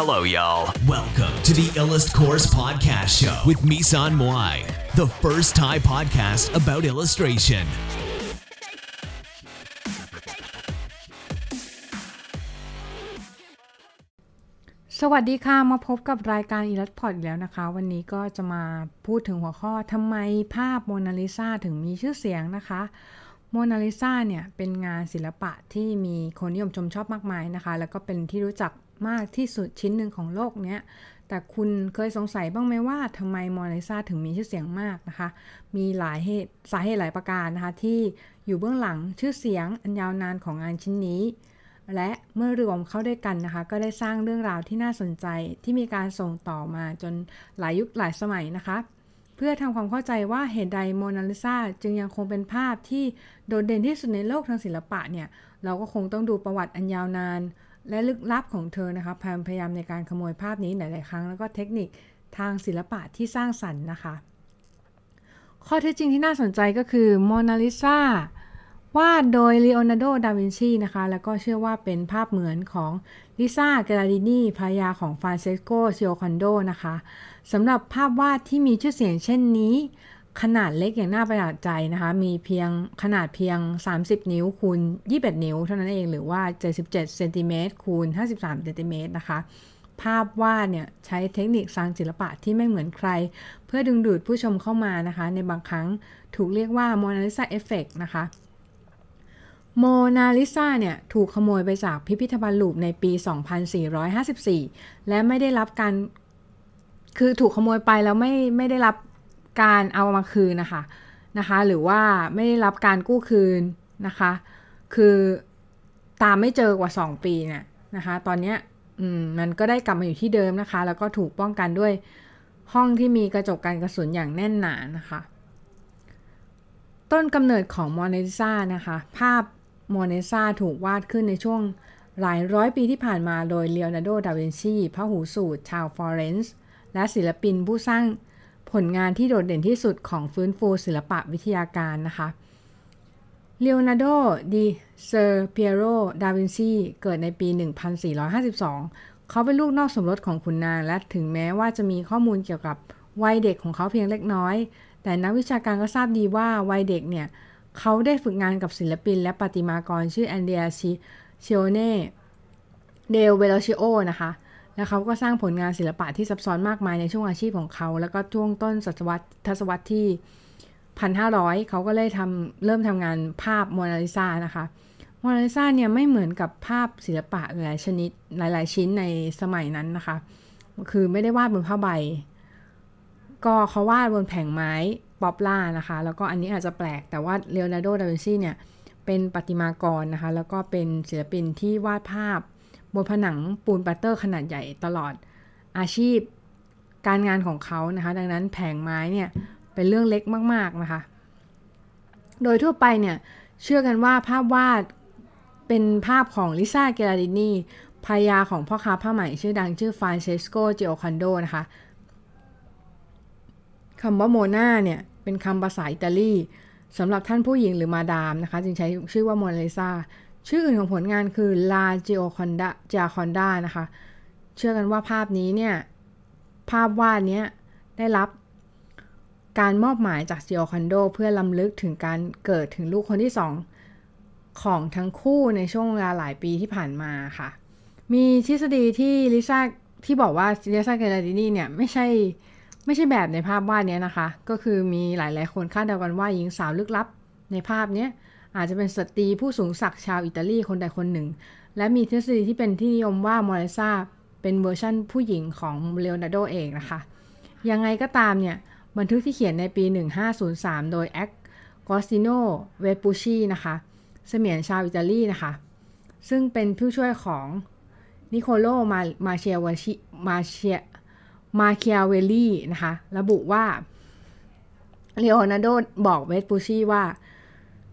Hello, y'all. Welcome to the Illust Course Podcast Show with Misan Moai, the first Thai podcast about illustration. สวัสดีค่ะ มาพบกับรายการอีลัสพอดแล้วนะคะ วันนี้ก็จะมาพูดถึงหัวข้อทำไมภาพโมนาลิซาถึงมีชื่อเสียงนะคะโมนาลิซาเนี่ยเป็นงานศิลปะที่มีคนนิยมชมชอบมากมายนะคะ แล้วก็เป็นที่รู้จัก มากที่สุดชิ้นหนึ่งของโลกเนี้ย แต่คุณเคยสงสัยบ้างไหมว่าทำไมโมนาลิซาถึงมีชื่อเสียงมากนะคะ มีหลายเหตุสาเหตุหลายประการนะคะ ที่อยู่เบื้องหลังชื่อเสียงอันยาวนานของงานชิ้นนี้ และเมื่อรวมเข้าด้วยกันนะคะ ก็ได้สร้างเรื่องราวที่น่าสนใจที่มีการส่งต่อมาจนหลายยุคหลายสมัยนะคะเพื่อทำความเข้าใจว่าเหตุใดโมนาลิซาจึงยังคงเป็นภาพที่โดดเด่นที่สุดในโลกทางศิลปะเนี่ย เราก็คงต้องดูประวัติอันยาวนาน และลึกลับของเธอนะคะพยายามในการขโมยภาพนี้หลาย ๆ ครั้ง แล้วก็เทคนิคทางศิลปะที่สร้างสรรค์นะคะ ข้อเท็จจริงที่น่าสนใจก็คือโมนาลิซาวาดโดยลีโอนาร์โด ดาวินชีนะคะ แล้วก็เชื่อว่าเป็นภาพเหมือนของลิซ่าเกราร์ดินีภรรยาของฟรานเชสโกเดลโจคอนโดนะคะสำหรับภาพวาดที่มีชื่อเสียงเช่นนี้ ขนาดเล็กอย่างน่าประหลาดใจนะคะ มีเพียงขนาดเพียง 30 นิ้วคูณ21 นิ้ว เท่านั้นเองหรือว่า 77เซนติเมตรคูณ53เซนติเมตรนะคะ ภาพวาดเนี่ยใช้เทคนิคสร้างศิลปะที่ไม่เหมือนใคร เพื่อดึงดูดผู้ชมเข้ามานะคะ ในบางครั้งถูกเรียกว่าโมนาลิซาเอฟเฟกนะคะโมนาลิซาเนี่ยถูกขโมยไปจากพิพิธภัณฑ์ลูฟร์ในปี 2454 และไม่ได้รับการ คือถูกขโมยไปแล้วไม่ไม่ได้รับ การเอามาคืนนะคะนะคะ หรือว่าไม่ได้รับการกู้คืนนะคะ คือตามไม่เจอกว่า 2 ปีเนี่ยนะคะ ตอนนี้อืมมันก็ได้กลับมาอยู่ที่เดิมนะคะ แล้วก็ถูกป้องกันด้วยห้องที่มีกระจกกันกระสุนอย่างแน่นหนานะคะ ต้นกำเนิดของโมนาลิซานะคะ ภาพโมนาลิซาถูกวาดขึ้นในช่วงหลายร้อยปีที่ผ่านมาโดยเลโอนาร์โด ดาวินชีพระหูสูตรชาวฟลอเรนซ์และศิลปินผู้สร้าง ผลงานที่โดดเด่นที่สุดของฟื้นฟูศิลปะวิทยาการนะคะเลโอนาร์โด ดิเซอร์เปียโร ดาวินชีเกิดในปี 1452 เขาเป็นลูกนอกสมรสของคุณนาง และถึงแม้ว่าจะมีข้อมูลเกี่ยวกับวัยเด็กของเขาเพียงเล็กน้อย แต่นักวิชาการก็ทราบดีว่าวัยเด็กเนี่ย เขาได้ฝึกงานกับศิลปินและประติมากรชื่อแอนเดียชิเชโอเน่ เดลเวร์รอกคิโอนะคะ แล้วเขาก็สร้างผลงานศิลปะที่ซับซ้อนมากมายในช่วงอาชีพของเขา แล้วก็ช่วงต้นศตวรรษทศวรรษที่ 1,500 เขาก็เลยทำเริ่มทำงานภาพโมนาลิซานะคะโมนาลิซาเนี่ยไม่เหมือนกับภาพศิลปะหลายชนิดหลาย ๆ ชิ้นในสมัยนั้นนะคะ คือไม่ได้วาดบนผ้าใบ ก็เขาวาดบนแผงไม้ poplar นะคะ แล้วก็อันนี้อาจจะแปลกแต่ว่าเลโอนาร์โด ดาวินชีเนี่ยเป็นประติมากรนะคะ แล้วก็เป็นศิลปินที่วาดภาพ บนผนังปูนปลาสเตอร์ขนาดใหญ่ตลอดอาชีพการงานของเขานะคะ ดังนั้นแผงไม้เนี่ยเป็นเรื่องเล็กมาก ๆ นะคะ โดยทั่วไปเนี่ยเชื่อกันว่าภาพวาดเป็นภาพของลิซ่าเกราร์ดินีภรรยาของพ่อค้าผ้าไหมชื่อดังชื่อฟรานเชสโก เดล โจคอนโดนะคะคำว่าโมนาเนี่ยเป็นคำภาษาอิตาลีสำหรับท่านผู้หญิงหรือมาดามนะคะ จึงใช้ชื่อว่าโมนาลิซา ชื่ออื่นของผลงานคือลาเจโอคอนดาจาคอนดานะคะ เชื่อกันว่าภาพนี้เนี่ย ภาพวาดนี้ได้รับการมอบหมายจากเจโอคอนโดเพื่อลำลึกถึงการเกิดถึงลูกคนที่สองของทั้งคู่ในช่วงเวลาหลายปีที่ผ่านมาค่ะ มีทฤษฎีที่ลิซ่าที่บอกว่าลิซ่าเกลาดินีเนี่ยไม่ใช่ไม่ใช่แบบในภาพวาดนี้นะคะ ก็คือมีหลายๆคนคาดเดากันว่าหญิงสาวลึกลับในภาพนี้ อาจจะเป็นสตรีผู้สูงศักดิ์ชาวอิตาลีคนใดคนหนึ่ง และมีทฤษฎีที่เป็นที่นิยมว่าโมนาลิซาเป็นเวอร์ชั่นผู้หญิงของเลโอนาร์โดเองนะคะ ยังไงก็ตามเนี่ย บันทึกที่เขียนในปี 1503 โดยอากอสติโน เวปูชีนะคะ เสมียนชาวอิตาลีนะคะ ซึ่งเป็นผู้ช่วยของนิโคโลมามาเชียวชิมาเชียมาเคียเวลลี่นะคะ ระบุว่าเลโอนาร์โดบอกเวปูชีว่า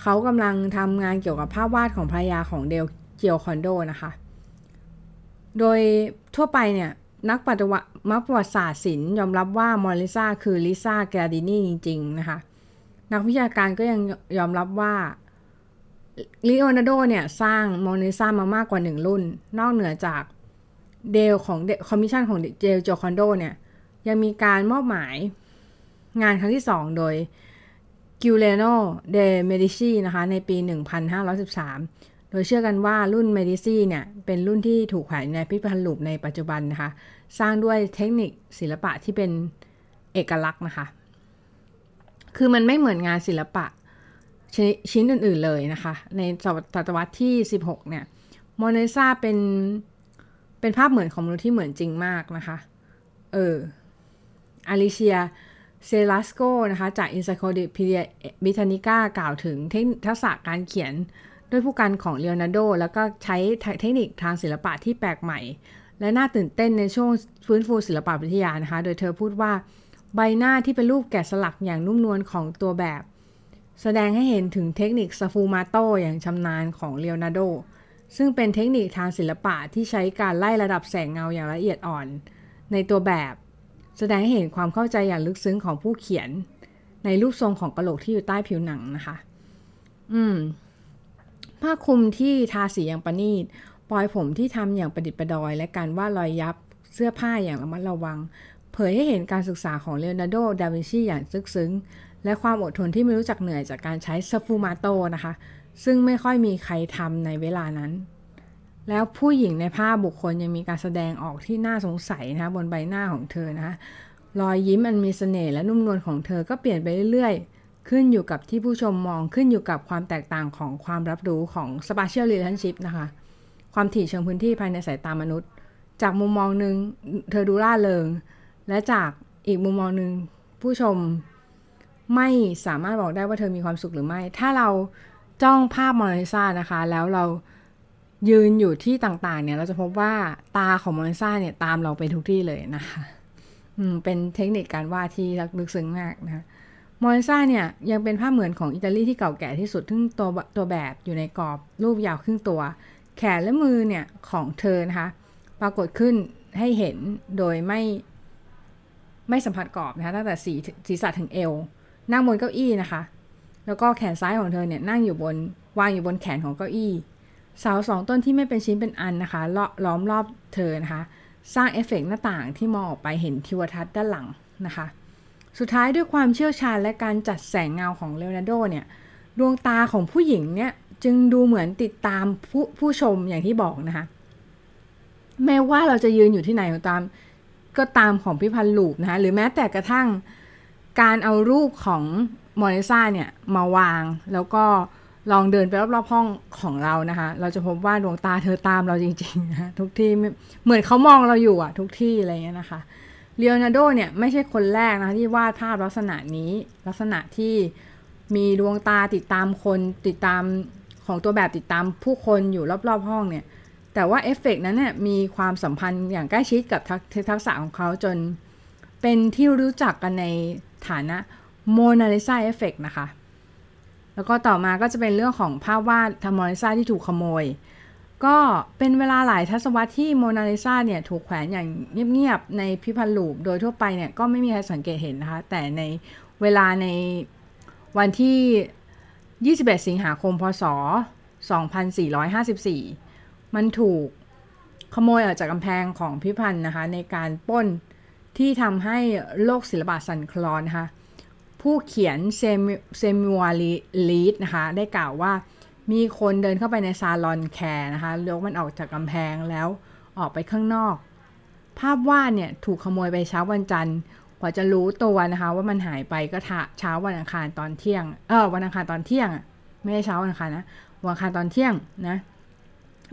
เขากำลังทำงานเกี่ยวกับภาพวาดของภรรยาของเดลเจียวคอนโดนะคะ โดยทั่วไปเนี่ยนักปฏิวัติมักประวัติศาสตร์ศิลป์ยอมรับว่ามอริซาคือลิซ่าแกรดินีจริง ๆ นะคะ นักวิชาการก็ยังยอมรับว่าลีโอนาร์โดเนี่ย สร้างโมนาลิซามากกว่าหนึ่งรุ่น นอกเหนือจากเดลของคอมมิชชั่นของเดลโจคอนโดเนี่ย ยังมีการมอบหมายงานครั้งที่2โดย จูเลียโนเดเมดิซีนะคะในปี 1513 โดยเชื่อกันว่ารุ่นเมดิซีเนี่ย เป็นรุ่นที่ถูกแขวนในพิพิธภัณฑ์ลูฟวร์ในปัจจุบันนะคะ สร้างด้วยเทคนิคศิลปะที่เป็นเอกลักษณ์นะคะ คือมันไม่เหมือนงานศิลปะชชิ้นอื่น ๆเลยนะคะ ในศตวรรษที่ 16 เนี่ยโมนาลิซาเป็น เป็นภาพเหมือนของมนุษย์ที่เหมือนจริงมากนะคะ เอออาลิเชีย เซลัสโกนะคะจาก Encyclopedia Britannica กล่าวถึงทักษะการเขียนด้วยผู้กันของเลโอนาร์โด แล้วก็ใช้เทคนิคทางศิลปะที่แปลกใหม่ และน่าตื่นเต้นในช่วงฟื้นฟูศิลปวิทยานะคะ โดยเธอพูดว่าใบหน้าที่เป็นรูปแกะสลักอย่างนุ่มนวลของตัวแบบ แสดงให้เห็นถึงเทคนิคสฟูมาโตอย่างชำนาญของเลโอนาร์โด ซึ่งเป็นเทคนิคทางศิลปะที่ใช้การไล่ระดับแสงเงาอย่างละเอียดอ่อน ในตัวแบบ แสดงให้เห็นความเข้าใจอย่างลึกซึ้งของผู้เขียน ในรูปทรงของกระโหลกที่อยู่ใต้ผิวหนังนะคะ อืม ผ้าคลุมที่ทาสีอย่างประณีตปลอยผมที่ทำอย่างประดิษฐ์ประดอย และการวาดรอยยับเสื้อผ้าอย่างระมัดระวัง เผยให้เห็นการศึกษาของเลโอนาร์โด ดาวินชีอย่างซึกซึ้ง และความอดทนที่ไม่รู้จักเหนื่อยจากการใช้สฟูมาโตนะคะ ซึ่งไม่ค่อยมีใครทำในเวลานั้น แล้วผู้หญิงในภาพบุคคลยังมีการแสดงออกที่น่าสงสัยนะคะบนใบหน้าของเธอนะคะรอยยิ้มอันมีสเสน่ห์และนุ่มนวลของเธอก็เปลี่ยนไปเรื่อยๆ ขึ้นอยู่กับที่ผู้ชมมองขึ้นอยู่กับความแตกต่างของความรับรู้ของ spatial relationship นะคะ ความถี่เชิงพื้นที่ภายในสายตามนุษย์ จากมุมมองหนึ่งเธอดูล่าเริง และจากอีกมุมมองหนึ่งผู้ชมไม่สามารถบอกได้ว่าเธอมีความสุขหรือไม่ ถ้าเราจ้องภาพมอนาลิซานะคะ แล้วเรา ยืนอยู่ที่ต่างๆ เนี่ยเราจะพบว่าตาของมอนาลิซาเนี่ยตามเราไปทุกที่เลยนะคะเป็นเทคนิคการวาดที่ลึกซึ้งมากนะคะมอริซ่าเนี่ยยังเป็นภาพเหมือนของอิตาลีที่เก่าแก่ที่สุดทึ่งตัวตัวแบบอยู่ในกรอบรูปยาวครึ่งตัว แขนและมือเนี่ยของเธอนะคะปรากฏขึ้นให้เห็นโดยไม่ไม่สัมผัสกรอบนะคะตั้งแต่สีศีรษะถึงเอว นั่งบนเก้าอี้นะคะ แล้วก็แขนซ้ายของเธอเนี่ยนั่งอยู่บนวางอยู่บนแขนของเก้าอี้ เสาสองต้นที่ไม่เป็นชิ้นเป็นอันนะคะล้อมรอบเธอนะคะ สร้างเอฟเฟกหน้าต่างที่มองออกไปเห็นทิวทัศน์ด้านหลังนะคะ สุดท้ายด้วยความเชี่ยวชาญและการจัดแสงเงาของเลโอนาร์โดเนี่ยดวงตาของผู้หญิงเนี่ยจึงดูเหมือนติดตามผู้ผู้ชมอย่างที่บอกนะคะ แม้ว่าเราจะยืนอยู่ที่ไหนก็ตามก็ตามของพิพันธ์ลูปนะคะหรือแม้แต่กระทั่งการเอารูปของมอนิซาเนี่ยมาวางแล้วก็ ลองเดินไปรอบๆห้องของเรานะคะ เราจะพบว่าดวงตาเธอตามเราจริงๆนะทุกที่เหมือนเขามองเราอยู่อะทุกที่อะไรเงี้ยนะคะเลโอนาร์โดเนี่ยไม่ใช่คนแรกนะที่วาดภาพลักษณะนี้ ลักษณะที่มีดวงตาติดตามคนติดตามของตัวแบบติดตามผู้คนอยู่รอบๆห้องเนี่ย แต่ว่าเอฟเฟกนั้นเนี่ยมีความสัมพันธ์อย่างใกล้ชิดกับทักษะของเขาจนเป็นที่รู้จักกันในฐานะ Mona Lisa effect นะคะ แล้วก็ต่อมาก็จะเป็นเรื่องของภาพวาดโมนาลิซาที่ถูกขโมย ก็เป็นเวลาหลายทศวรรษที่โมนาลิซาเนี่ยถูกแขวนอย่างเงียบๆในพิพันธ์ลูปโดยทั่วไปเนี่ยก็ไม่มีใครสังเกตเห็นนะคะ แต่ในเวลาในวันที่ 21 สิงหาคม พศ 2454 มันถูกขโมยออกจากกำแพงของพิพันธ์นะคะ ในการป้นที่ทำให้โลกศิลปะสั่นคลอนนะคะ ผู้เขียนเซมิวาลีดนะคะ ได้กล่าวว่ามีคนเดินเข้าไปใน Salon Carré นะคะยกมันออกจากกำแพงแล้วออกไปข้างนอก ภาพวาดเนี่ยถูกขโมยไปเช้าวันจันทร์กว่าจะรู้ตัวนะคะว่ามันหายไปก็เช้าวันอังคารตอนเที่ยง เออวันอังคารตอนเที่ยง ไม่ใช่เช้าวันอังคารนะ วันอังคารตอนเที่ยงนะ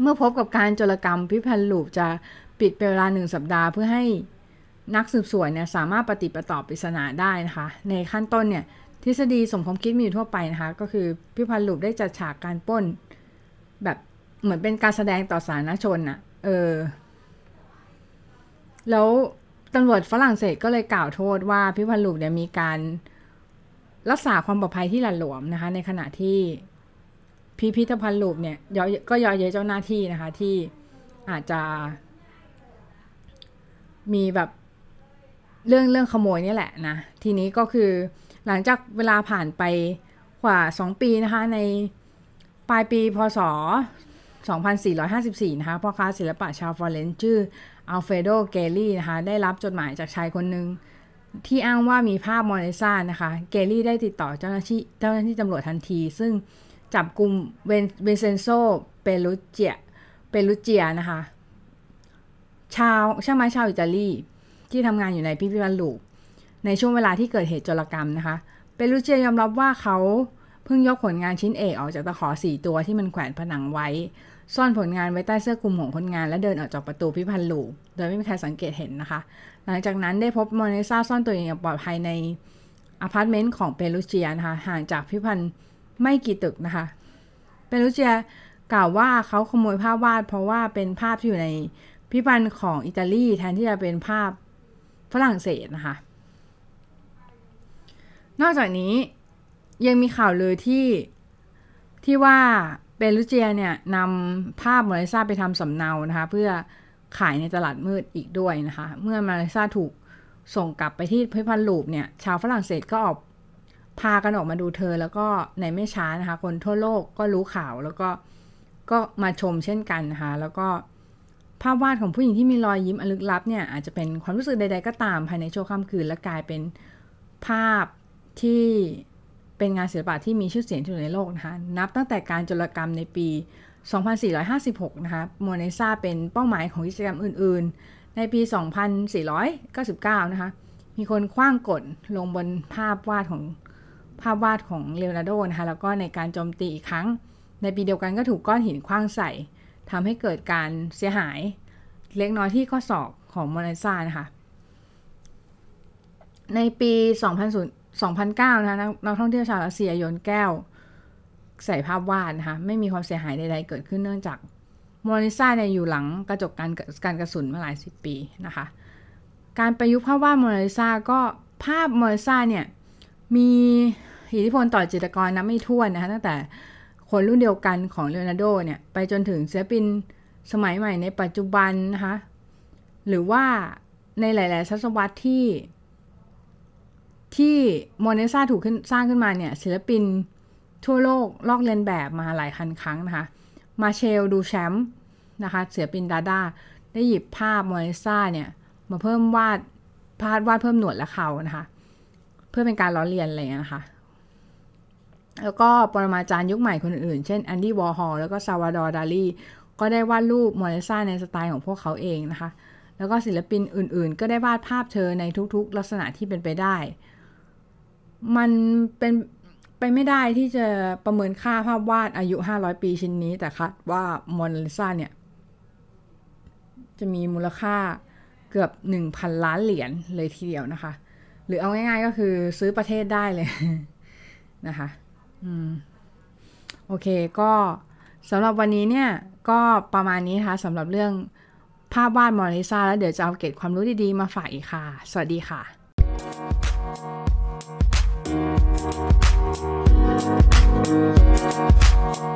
เมื่อพบกับการโจรกรรมพิพิธภัณฑ์ลูฟวร์จะปิดเป็นเวลาหนึ่งสัปดาห์เพื่อให้ นักสืบสวนเนี่ยสามารถปะติดปะต่อปริศนาได้นะคะ ในขั้นต้นเนี่ยทฤษฎีสมคบคิดมีอยู่ทั่วไปนะคะ ก็คือพิพันธ์ลูปได้จัดฉากการป้น แบบเหมือนเป็นการแสดงต่อสาธารณชนอะเออ แล้วตำรวจฝรั่งเศสก็เลยกล่าวโทษว่าพิพันธ์ลูปเนี่ยมีการรักษาความปลอดภัยที่หละหลวมนะคะ ในขณะที่พิพิธภัณฑ์ลูปเนี่ยก็ยอเยเจ้าหน้าที่นะคะที่อาจจะมีแบบ เรื่องเรื่องขโมยนี่แหละนะ ทีนี้ก็คือหลังจากเวลาผ่านไปกว่า 2 ปีนะคะ ในปลายปีพศ 2454 นะคะพ่อค้าศิลปะชาวฟลอเรนซ์ชื่ออัลเฟโดเกลลี่นะคะ ได้รับจดหมายจากชายคนหนึ่งที่อ้างว่ามีภาพโมนาลิซานะคะ เกลลี่ได้ติดต่อเจ้าหน้าที่เจ้าหน้าที่ตำรวจทันที ซึ่งจับกลุ่มเวนเซนโซเปรุเจียเปรุเจียนะคะ ชาวช่างไม้ชาวอิตาลี ที่ทำงานอยู่ในพิพิธภัณฑ์ลูฟวร์ในช่วงเวลาที่เกิดเหตุโจรกรรมนะคะเปรุเจียยอมรับว่าเขาเพิ่งยกผลงานชิ้นเอกออกจากตะขอสี่ตัวที่มันแขวนผนังไว้ ซ่อนผลงานไว้ใต้เสื้อคลุมของคนงานและเดินออกจากประตูพิพิธภัณฑ์ลูฟวร์โดยไม่มีใครสังเกตเห็นนะคะ หลังจากนั้นได้พบโมนาลิซาซ่อนตัวองอย่างปลอดภัยในอพาร์ตเมนต์ของเปรูเจียนะคะห่างจากพิพิธภัณฑ์ไม่กี่ตึกนะคะ เปรูเจียกล่าวว่าเขาขโมยภาพวาดเพราะว่าเป็นภาพที่อยู่ในพิพิธภัณฑ์ของอิตาลีแทนที่จะเป็นภาพ ฝรั่งเศสนะคะ นอกจากนี้ยังมีข่าวเลือที่ที่ว่าเปรูเจียเนี่ยนำภาพมาลิซาไปทำสำเนานะคะ เพื่อขายในตลาดมืดอีกด้วยนะคะ เมื่อมาลิซาถูกส่งกลับไปที่พิพิธภัณฑ์ลูปเนี่ย ชาวฝรั่งเศสก็ออกพากันออกมาดูเธอแล้วก็ในไม่ช้านะคะ คนทั่วโลกก็รู้ข่าวแล้วก็ก็มาชมเช่นกันนะคะ แล้วก็ ภาพวาดของผู้หญิงที่มีรอยยิ้มอลึกลับเนี่ยอาจจะเป็นความรู้สึกใด ๆ ก็ตามภายในชั่วค่ำคืนและกลายเป็นภาพที่เป็นงานศิลปะที่มีชื่อเสียงที่สุดในโลกนะคะนับตั้งแต่การโจรกรรมในปี 2456 นะคะโมนาซาเป็นเป้าหมายของกิจกรรมอื่น ๆ ในปี 2499 นะคะมีคนคว้างกดลงบนภาพวาดของภาพวาดของเลโอนาร์โดนะคะแล้วก็ในการโจมตีอีกครั้ง ในปีเดียวกันก็ถูกก้อนหินคว้างใส่ ทำให้เกิดการเสียหาย เล็กน้อยที่ข้อศอกของโมนาลิซานะคะ ในปี 2000 2009 นะคะนักท่องเที่ยวชาวรัสเซียโยนแก้ว ใส่ภาพวาดนะคะไม่มีความเสียหายใดๆเกิดขึ้นเนื่องจากโมนาลิซาเนี่ยอยู่หลังกระจกการการกระสุนมาหลายสิบปีนะคะ การประยุกต์ภาพวาดโมนาลิซาก็ภาพโมนาลิซาเนี่ยมีอิทธิพลต่อจิตรกรนับไม่ถ้วนนะคะตั้งแต่ คนรุ่นเดียวกันของเลโอนาร์โดเนี่ย ไปจนถึงศิลปินสมัยใหม่ในปัจจุบันนะคะ หรือว่าในหลายๆศตวรรษที่ ที่โมนาลิซาถูกขึ้นสร้างขึ้นมาเนี่ย ศิลปินทั่วโลกลอกเลียนแบบมาหลายพันครั้งนะคะ มาร์เซลดูชองป์นะคะศิลปินดาด้าได้หยิบภาพโมนาลิซาเนี่ย มาเพิ่มวาดพาดวาดเพิ่มหนวดและเครานะคะ เพื่อเป็นการล้อเลียนอะไรเงี้ยนะคะ แล้วก็ปรมาจารย์ยุคใหม่คนอื่นๆเช่นแอนดี้วอร์ฮอลแล้วก็ซัลวาดอร์ดาลีก็ได้วาดรูปโมนาลิซาในสไตล์ของพวกเขาเองนะคะ แล้วก็ศิลปินอื่นๆ ก็ได้วาดภาพเธอในทุกๆ ลักษณะที่เป็นไปได้ มันเป็นไปไม่ได้ที่จะประเมินค่าภาพวาดอายุ 500 ปีชิ้นนี้ แต่คาดว่าโมนาลิซาเนี่ย จะมีมูลค่าเกือบ 1,000 ล้านเหรียญเลยทีเดียวนะคะ หรือเอาง่ายๆก็คือซื้อประเทศได้เลยนะคะ โอเคก็สำหรับวันนี้เนี่ย ก็ประมาณนี้นะคะสำหรับเรื่องภาพวาดมนาลิซาแล้วเดี๋ยวจะเอาเก็บความรู้ดีๆ มาฝากอีกค่ะ สวัสดีค่ะ Thank